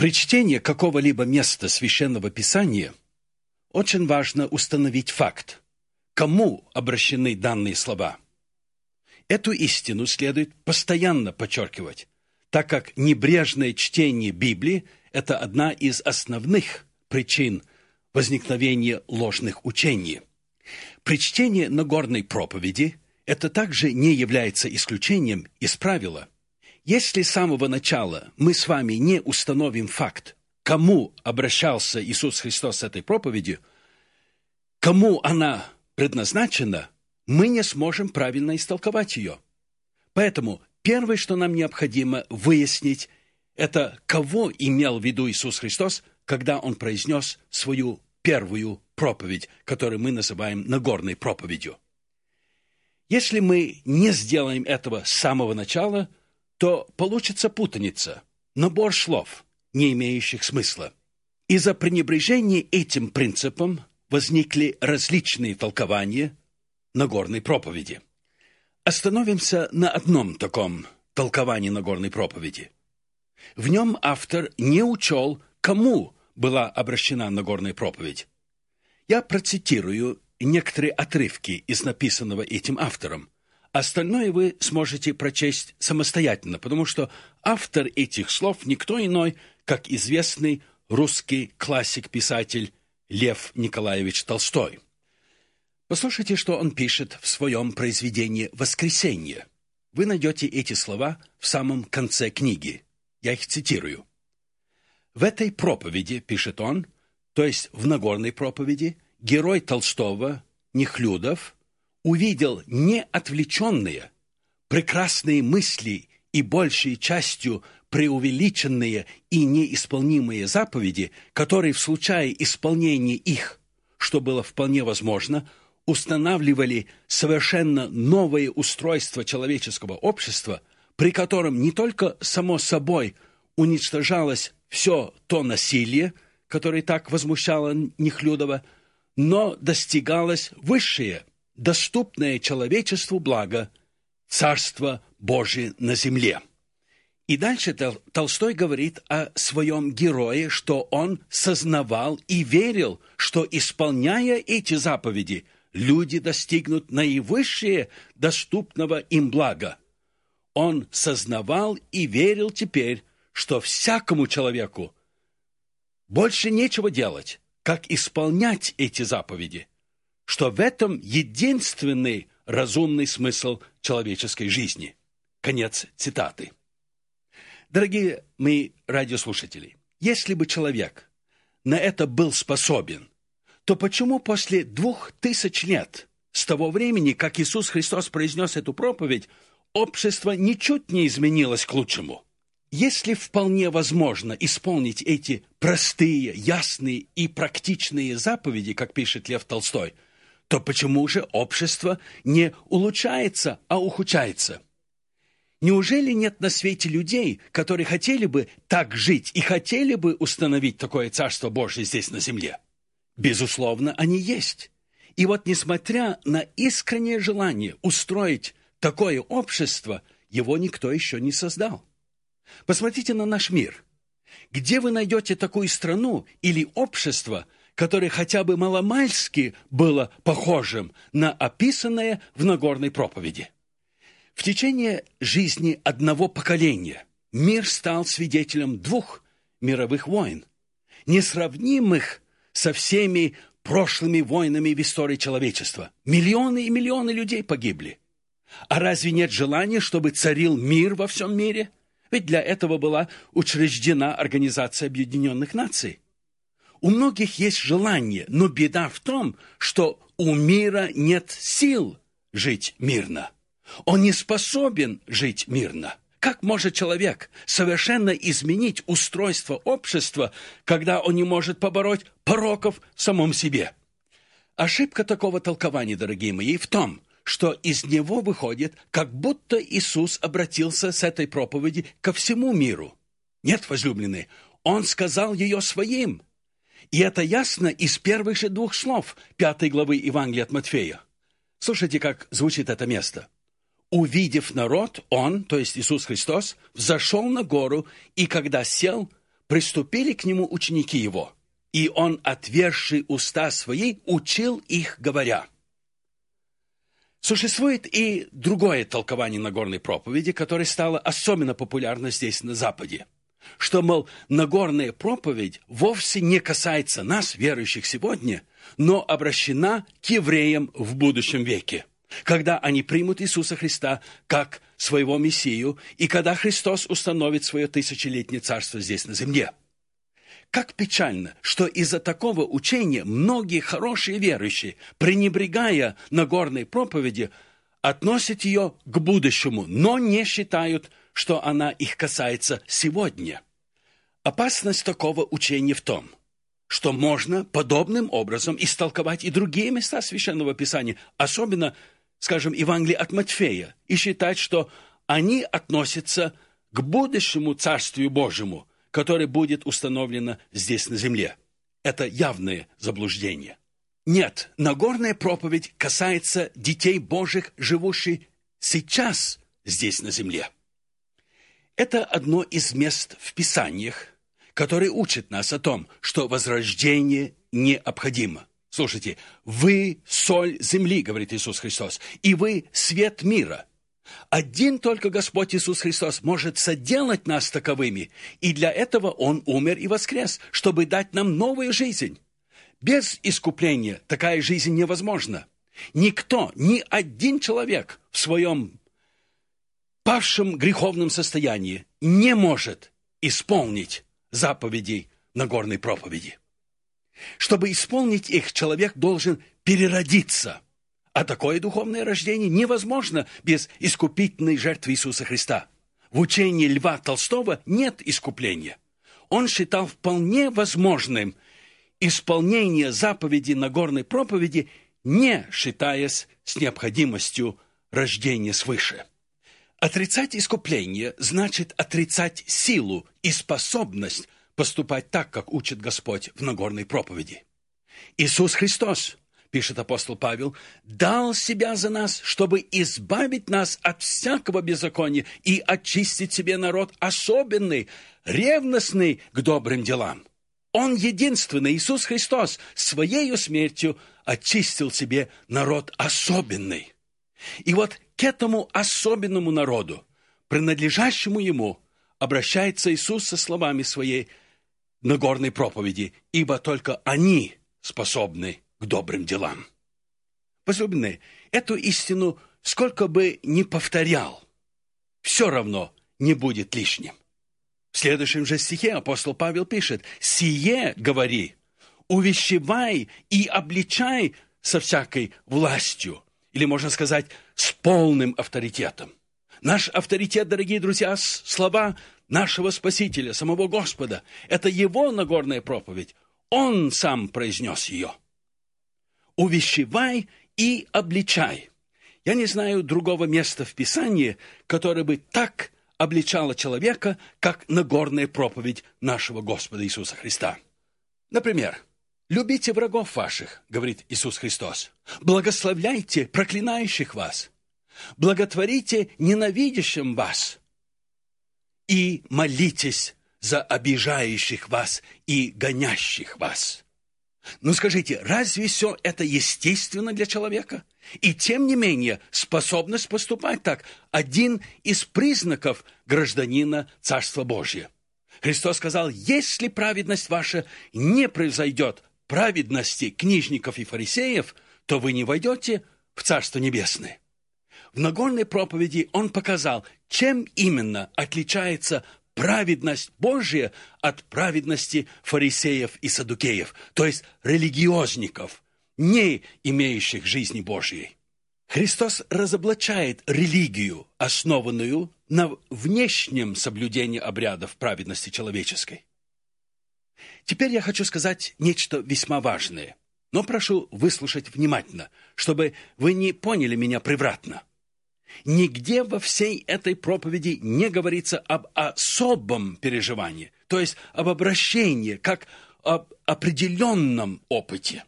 При чтении какого-либо места Священного Писания очень важно установить факт, кому обращены данные слова. Эту истину следует постоянно подчеркивать, так как небрежное чтение Библии – это одна из основных причин возникновения ложных учений. При чтении Нагорной проповеди это также не является исключением из правила – если с самого начала мы с вами не установим факт, кому обращался Иисус Христос с этой проповедью, кому она предназначена, мы не сможем правильно истолковать ее. Поэтому первое, что нам необходимо выяснить, это кого имел в виду Иисус Христос, когда Он произнес свою первую проповедь, которую мы называем Нагорной проповедью. Если мы не сделаем этого с самого начала – то получится путаница, набор слов, не имеющих смысла. Из-за пренебрежения этим принципом возникли различные толкования Нагорной проповеди. Остановимся на одном таком толковании Нагорной проповеди. В нем автор не учел, кому была обращена Нагорная проповедь. Я процитирую некоторые отрывки из написанного этим автором, Остальное вы сможете прочесть самостоятельно, потому что автор этих слов никто иной, как известный русский классик-писатель Лев Николаевич Толстой. Послушайте, что он пишет в своем произведении «Воскресенье». Вы найдете эти слова в самом конце книги. Я их цитирую. В этой проповеди, пишет он, то есть в Нагорной проповеди, герой Толстого, Нехлюдов – увидел не отвлеченные, прекрасные мысли и большей частью преувеличенные и неисполнимые заповеди, которые в случае исполнения их, что было вполне возможно, устанавливали совершенно новое устройство человеческого общества, при котором не только само собой уничтожалось все то насилие, которое так возмущало Нехлюдова, но достигалось высшее доступное человечеству благо – Царство Божие на земле. И дальше Толстой говорит о своем герое, что он сознавал и верил, что, исполняя эти заповеди, люди достигнут наивысшее доступного им блага. Он сознавал и верил теперь, что всякому человеку больше нечего делать, как исполнять эти заповеди что в этом единственный разумный смысл человеческой жизни. Конец цитаты. Дорогие мои радиослушатели, если бы человек на это был способен, то почему после двух тысяч лет с того времени, как Иисус Христос произнес эту проповедь, общество ничуть не изменилось к лучшему? Если вполне возможно исполнить эти простые, ясные и практичные заповеди, как пишет Лев Толстой – то почему же общество не улучшается, а ухудшается? Неужели нет на свете людей, которые хотели бы так жить и хотели бы установить такое Царство Божье здесь на земле? Безусловно, они есть. И вот несмотря на искреннее желание устроить такое общество, его никто еще не создал. Посмотрите на наш мир. Где вы найдете такую страну или общество – которое хотя бы маломальски было похожим на описанное в Нагорной проповеди. В течение жизни одного поколения мир стал свидетелем двух мировых войн, несравнимых со всеми прошлыми войнами в истории человечества. Миллионы и миллионы людей погибли. А разве нет желания, чтобы царил мир во всем мире? Ведь для этого была учреждена Организация Объединенных Наций. У многих есть желание, но беда в том, что у мира нет сил жить мирно. Он не способен жить мирно. Как может человек совершенно изменить устройство общества, когда он не может побороть пороков в самом себе? Ошибка такого толкования, дорогие мои, в том, что из него выходит, как будто Иисус обратился с этой проповеди ко всему миру. Нет, возлюбленные, Он сказал ее своим – и это ясно из первых же двух слов пятой главы Евангелия от Матфея. Слушайте, как звучит это место. «Увидев народ, он, то есть Иисус Христос, взошел на гору, и когда сел, приступили к нему ученики его, и он, отверши уста свои, учил их, говоря. Существует и другое толкование Нагорной проповеди, которое стало особенно популярно здесь, на Западе. Что, мол, Нагорная проповедь вовсе не касается нас, верующих сегодня, но обращена к евреям в будущем веке, когда они примут Иисуса Христа как своего Мессию и когда Христос установит свое тысячелетнее царство здесь на земле. Как печально, что из-за такого учения многие хорошие верующие, пренебрегая Нагорной проповеди, относят ее к будущему, но не считают, что она их касается сегодня. Опасность такого учения в том – что можно подобным образом истолковать и другие места Священного Писания, особенно, скажем, Евангелие от Матфея, и считать, что они относятся к будущему Царствию Божьему, которое будет установлено здесь на земле. Это явное заблуждение. Нет, Нагорная проповедь касается детей Божьих, живущих сейчас здесь на земле. Это одно из мест в Писаниях, который учит нас о том, что возрождение необходимо. Слушайте, вы соль земли, говорит Иисус Христос, и вы свет мира. Один только Господь Иисус Христос может соделать нас таковыми, и для этого Он умер и воскрес, чтобы дать нам новую жизнь. Без искупления такая жизнь невозможна. Никто, ни один человек в своем павшем греховном состоянии не может исполнить заповедей Нагорной проповеди. Чтобы исполнить их, человек должен переродиться. А такое духовное рождение невозможно без искупительной жертвы Иисуса Христа. В учении Льва Толстого нет искупления. Он считал вполне возможным исполнение заповеди Нагорной проповеди, не считаясь с необходимостью рождения свыше. Отрицать искупление значит отрицать силу и способность поступать так, как учит Господь в Нагорной проповеди. Иисус Христос, пишет апостол Павел, дал себя за нас, чтобы избавить нас от всякого беззакония и очистить себе народ особенный, ревностный к добрым делам. Он единственный, Иисус Христос, своей смертью очистил себе народ особенный. И вот к этому особенному народу, принадлежащему ему, обращается Иисус со словами своей Нагорной проповеди, ибо только они способны к добрым делам. Возлюбленные, эту истину сколько бы ни повторял, все равно не будет лишним. В следующем же стихе апостол Павел пишет, «Сие, говори, увещевай и обличай со всякой властью, или, можно сказать, с полным авторитетом. Наш авторитет, дорогие друзья, слова нашего Спасителя, самого Господа. Это Его Нагорная проповедь. Он сам произнес ее. «Увещевай и обличай». Я не знаю другого места в Писании, которое бы так обличало человека, как Нагорная проповедь нашего Господа Иисуса Христа. Например, «Любите врагов ваших», — говорит Иисус Христос. «Благословляйте проклинающих вас. Благотворите ненавидящим вас. И молитесь за обижающих вас и гонящих вас». Ну скажите, разве все это естественно для человека? И тем не менее, способность поступать так – один из признаков гражданина Царства Божьего. Христос сказал, если праведность ваша не произойдет праведности книжников и фарисеев, то вы не войдете в Царство Небесное. В Нагорной проповеди он показал, чем именно отличается праведность Божья от праведности фарисеев и садукеев, то есть религиозников, не имеющих жизни Божьей. Христос разоблачает религию, основанную на внешнем соблюдении обрядов праведности человеческой. Теперь я хочу сказать нечто весьма важное, но прошу выслушать внимательно, чтобы вы не поняли меня превратно. Нигде во всей этой проповеди не говорится об особом переживании, то есть об обращении, как об определенном опыте.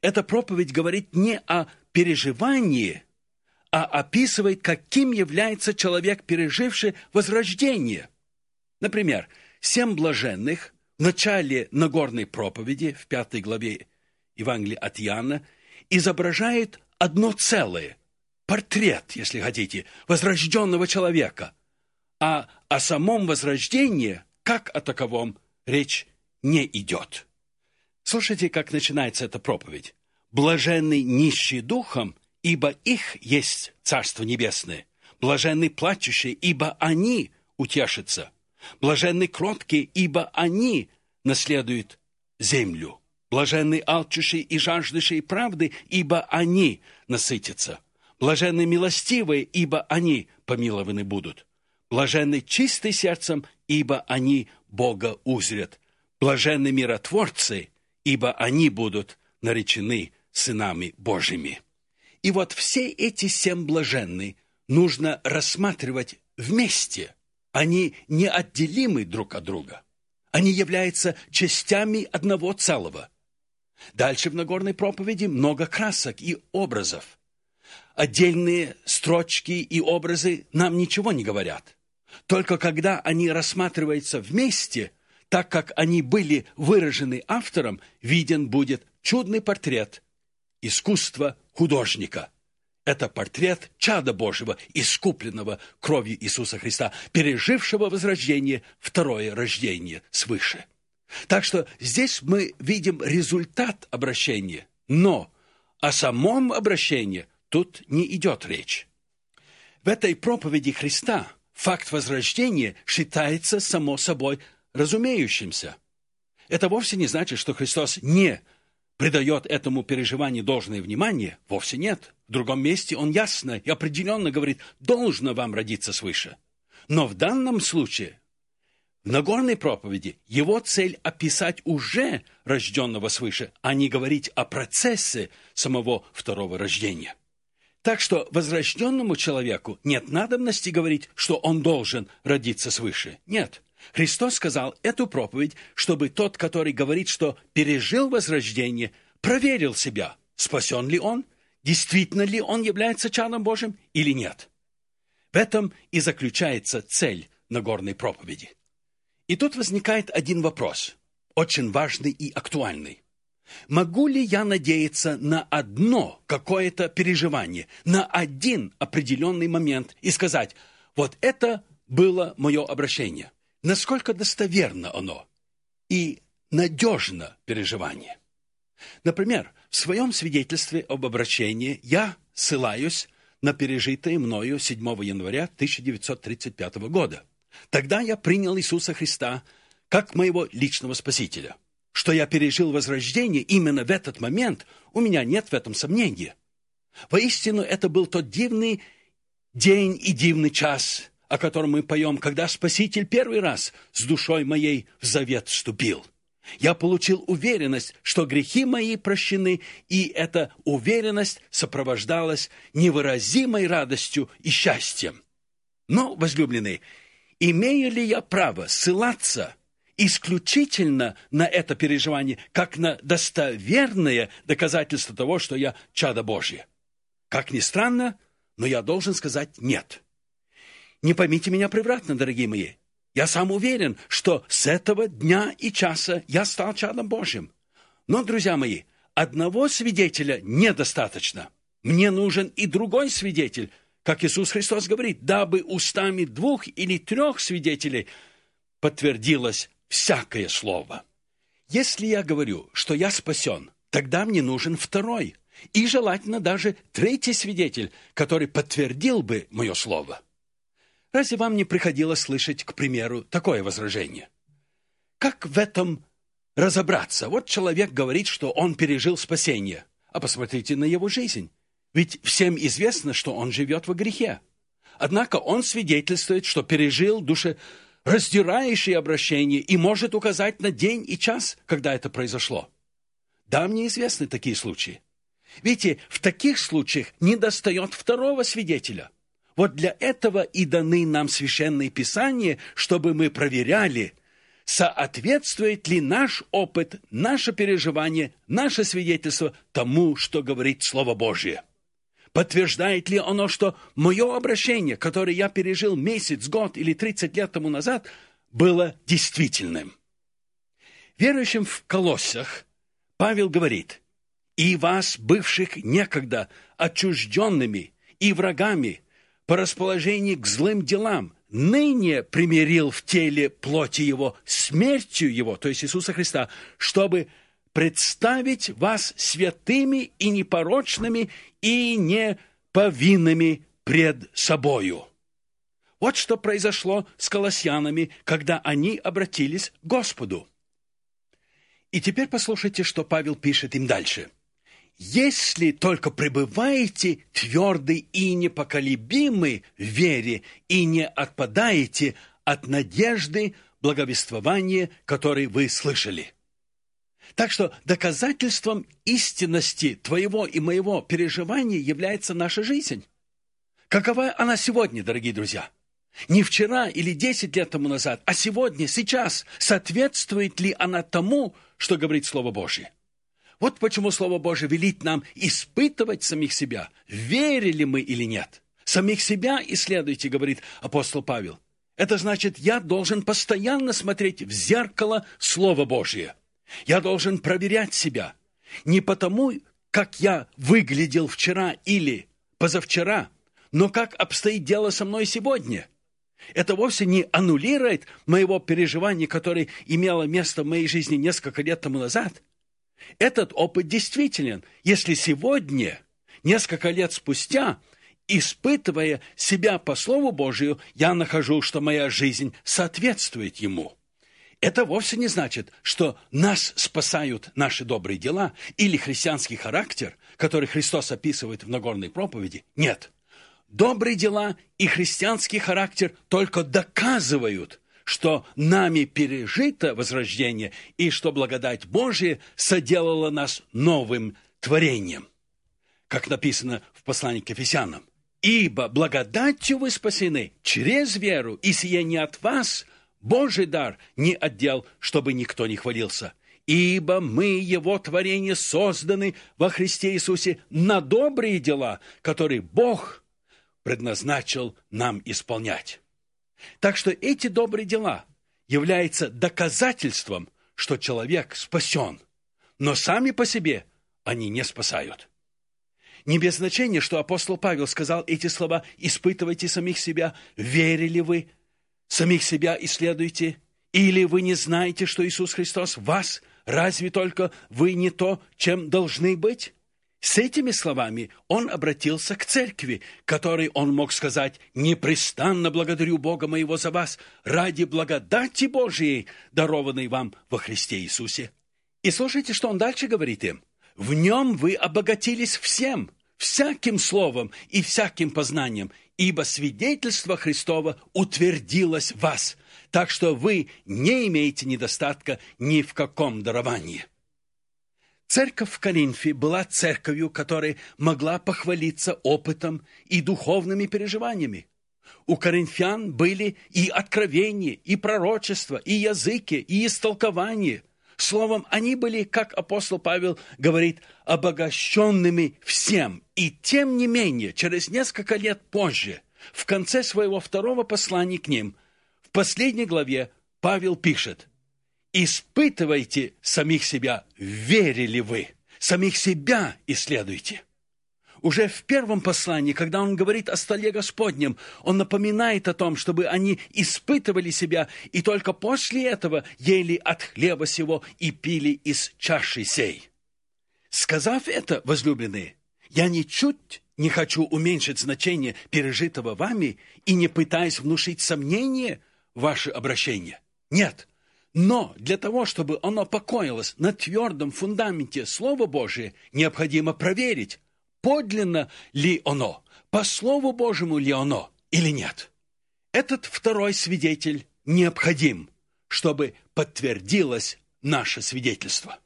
Эта проповедь говорит не о переживании, а описывает, каким является человек, переживший возрождение. Например, семь блаженных начале Нагорной проповеди, в пятой главе Евангелия от Иоанна, изображает одно целое, портрет, если хотите, возрожденного человека. А о самом возрождении, как о таковом, речь не идет. Слушайте, как начинается эта проповедь. «Блаженный нищий духом, ибо их есть Царство Небесное. Блаженный плачущий, ибо они утешатся. Блаженный кроткий, ибо они наследуют землю. Блаженный алчущий и жаждущий правды, ибо они насытятся. Блаженны милостивые, ибо они помилованы будут. Блаженны чистые сердцем, ибо они Бога узрят. Блаженны миротворцы, ибо они будут наречены сынами Божьими. И вот все эти семь блаженны нужно рассматривать вместе. Они неотделимы друг от друга. Они являются частями одного целого. Дальше в Нагорной проповеди много красок и образов. Отдельные строчки и образы нам ничего не говорят. Только когда они рассматриваются вместе, так как они были выражены автором, виден будет чудный портрет искусства художника. Это портрет чада Божьего, искупленного кровью Иисуса Христа, пережившего возрождение, второе рождение свыше. Так что здесь мы видим результат обращения, но о самом обращении тут не идет речь. В этой проповеди Христа факт возрождения считается само собой разумеющимся. Это вовсе не значит, что Христос не придает этому переживанию должное внимание, вовсе нет. В другом месте он ясно и определенно говорит, должно вам родиться свыше. Но в данном случае, в Нагорной проповеди, его цель описать уже рожденного свыше, а не говорить о процессе самого второго рождения. Так что возрожденному человеку нет надобности говорить, что он должен родиться свыше. Нет. Христос сказал эту проповедь, чтобы тот, который говорит, что пережил возрождение, проверил себя, спасен ли он, действительно ли он является чадом Божьим или нет. В этом и заключается цель Нагорной проповеди. И тут возникает один вопрос, очень важный и актуальный. Могу ли я надеяться на одно какое-то переживание, на один определенный момент и сказать, вот это было мое обращение? Насколько достоверно оно и надежно переживание. Например, в своем свидетельстве об обращении я ссылаюсь на пережитое мною 7 января 1935 года. Тогда я принял Иисуса Христа как моего личного Спасителя. Что я пережил возрождение именно в этот момент, у меня нет в этом сомнения. Воистину, это был тот дивный день и дивный час, о котором мы поем, когда Спаситель первый раз с душой моей в завет вступил. Я получил уверенность, что грехи мои прощены, и эта уверенность сопровождалась невыразимой радостью и счастьем. Но, возлюбленный, имею ли я право ссылаться исключительно на это переживание, как на достоверное доказательство того, что я чадо Божье? Как ни странно, но я должен сказать «нет». Не поймите меня превратно, дорогие мои. Я сам уверен, что с этого дня и часа я стал чадом Божьим. Но, друзья мои, одного свидетеля недостаточно. Мне нужен и другой свидетель, как Иисус Христос говорит, дабы устами двух или трех свидетелей подтвердилось всякое слово. Если я говорю, что я спасен, тогда мне нужен второй, и желательно даже третий свидетель, который подтвердил бы мое слово. Разве вам не приходилось слышать, к примеру, такое возражение? Как в этом разобраться? Вот человек говорит, что он пережил спасение, а посмотрите на его жизнь. Ведь всем известно, что он живет во грехе. Однако он свидетельствует, что пережил душе раздирающее обращение и может указать на день и час, когда это произошло. Да, мне известны такие случаи. Видите, в таких случаях недостает второго свидетеля – вот для этого и даны нам священные писания, чтобы мы проверяли, соответствует ли наш опыт, наше переживание, наше свидетельство тому, что говорит Слово Божье. Подтверждает ли оно, что мое обращение, которое я пережил месяц, год или 30 лет тому назад, было действительным. Верующим в Колоссах Павел говорит, «И вас, бывших некогда отчужденными и врагами, по расположению к злым делам, ныне примирил в теле плоти его смертью его, то есть Иисуса Христа, чтобы представить вас святыми и непорочными и неповинными пред собою. Вот что произошло с колосянами, когда они обратились к Господу. И теперь послушайте, что Павел пишет им дальше. «Если только пребываете тверды и непоколебимы в вере и не отпадаете от надежды благовествования, которое вы слышали». Так что доказательством истинности твоего и моего переживания является наша жизнь. Какова она сегодня, дорогие друзья? Не вчера или десять лет тому назад, а сегодня, сейчас. Соответствует ли она тому, что говорит Слово Божье? Вот почему Слово Божье велит нам испытывать самих себя, верили мы или нет. Самих себя исследуйте, говорит апостол Павел. Это значит, я должен постоянно смотреть в зеркало Слова Божье. Я должен проверять себя. Не потому, как я выглядел вчера или позавчера, но как обстоит дело со мной сегодня – это вовсе не аннулирует моего переживания, которое имело место в моей жизни несколько лет тому назад. Этот опыт действителен, если сегодня, несколько лет спустя, испытывая себя по Слову Божию, я нахожу, что моя жизнь соответствует Ему. Это вовсе не значит, что нас спасают наши добрые дела или христианский характер, который Христос описывает в Нагорной проповеди. Нет – добрые дела и христианский характер только доказывают, что нами пережито возрождение и что благодать Божия соделала нас новым творением. Как написано в послании к Ефесянам. «Ибо благодатью вы спасены через веру, и сие не от вас, Божий дар, не отдел, чтобы никто не хвалился. Ибо мы, Его творение, созданы во Христе Иисусе на добрые дела, которые Бог – предназначил нам исполнять. Так что эти добрые дела являются доказательством, что человек спасен, но сами по себе они не спасают. Не без значения, что апостол Павел сказал эти слова «испытывайте самих себя, верили вы, самих себя исследуйте, или вы не знаете, что Иисус Христос вас, разве только вы не то, чем должны быть?» С этими словами он обратился к церкви, которой он мог сказать «Непрестанно благодарю Бога моего за вас ради благодати Божией, дарованной вам во Христе Иисусе». И слушайте, что он дальше говорит им. «В нем вы обогатились всем, всяким словом и всяким познанием, ибо свидетельство Христово утвердилось в вас, так что вы не имеете недостатка ни в каком даровании». Церковь в Коринфе была церковью, которая могла похвалиться опытом и духовными переживаниями. У коринфян были и откровения, и пророчества, и языки, и истолкования. Словом, они были, как апостол Павел говорит, обогащенными всем. И тем не менее, через несколько лет позже, в конце своего второго послания к ним, в последней главе Павел пишет – Испытывайте самих себя, верили вы. Самих себя исследуйте. Уже в первом послании, когда он говорит о столе Господнем, он напоминает о том, чтобы они испытывали себя, и только после этого ели от хлеба сего и пили из чаши сей. Сказав это, возлюбленные, я ничуть не хочу уменьшить значение пережитого вами и не пытаясь внушить сомнение в ваше обращение. Нет – но для того, чтобы оно покоилось на твердом фундаменте Слова Божия, необходимо проверить, подлинно ли оно, по Слову Божьему ли оно или нет. Этот второй свидетель необходим, чтобы подтвердилось наше свидетельство.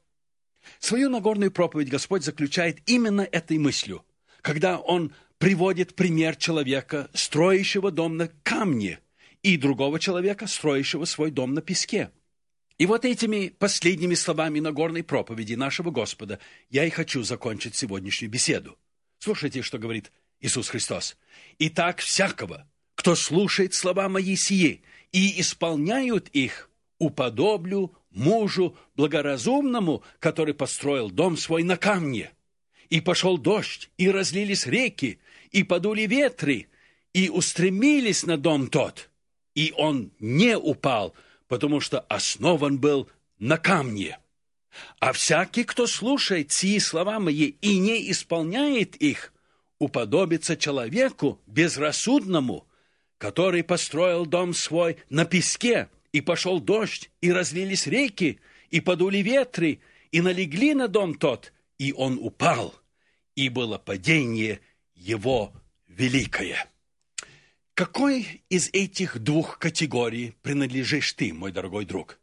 Свою Нагорную проповедь Господь заключает именно этой мыслью, когда Он приводит пример человека, строящего дом на камне, и другого человека, строящего свой дом на песке – и вот этими последними словами Нагорной проповеди нашего Господа я и хочу закончить сегодняшнюю беседу. Слушайте, что говорит Иисус Христос. «Итак, всякого, кто слушает слова мои сии и исполняют их, уподоблю мужу благоразумному, который построил дом свой на камне. И пошел дождь, и разлились реки, и подули ветры, и устремились на дом тот. И он не упал, потому что основан был на камне. А всякий, кто слушает сии слова мои и не исполняет их, уподобится человеку безрассудному, который построил дом свой на песке, и пошел дождь, и разлились реки, и подули ветры, и налегли на дом тот, и он упал, и было падение его великое. Какой из этих двух категорий принадлежишь ты, мой дорогой друг?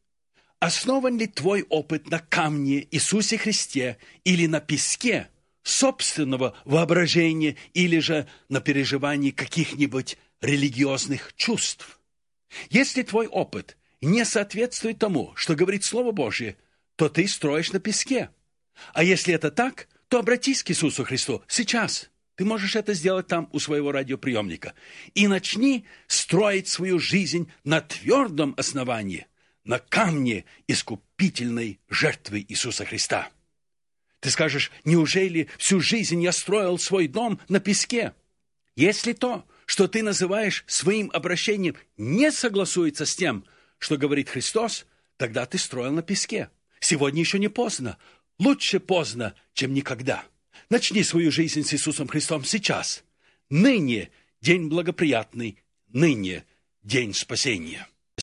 Основан ли твой опыт на камне Иисусе Христе или на песке собственного воображения или же на переживании каких-нибудь религиозных чувств? Если твой опыт не соответствует тому, что говорит Слово Божье, то ты строишь на песке. А если это так, то обратись к Иисусу Христу сейчас. Ты можешь это сделать там у своего радиоприемника. И начни строить свою жизнь на твердом основании, на камне искупительной жертвы Иисуса Христа. Ты скажешь, неужели всю жизнь я строил свой дом на песке? Если то, что ты называешь своим обращением, не согласуется с тем, что говорит Христос, тогда ты строил на песке. Сегодня еще не поздно. Лучше поздно, чем никогда. Начни свою жизнь с Иисусом Христом сейчас. Ныне день благоприятный, ныне день спасения.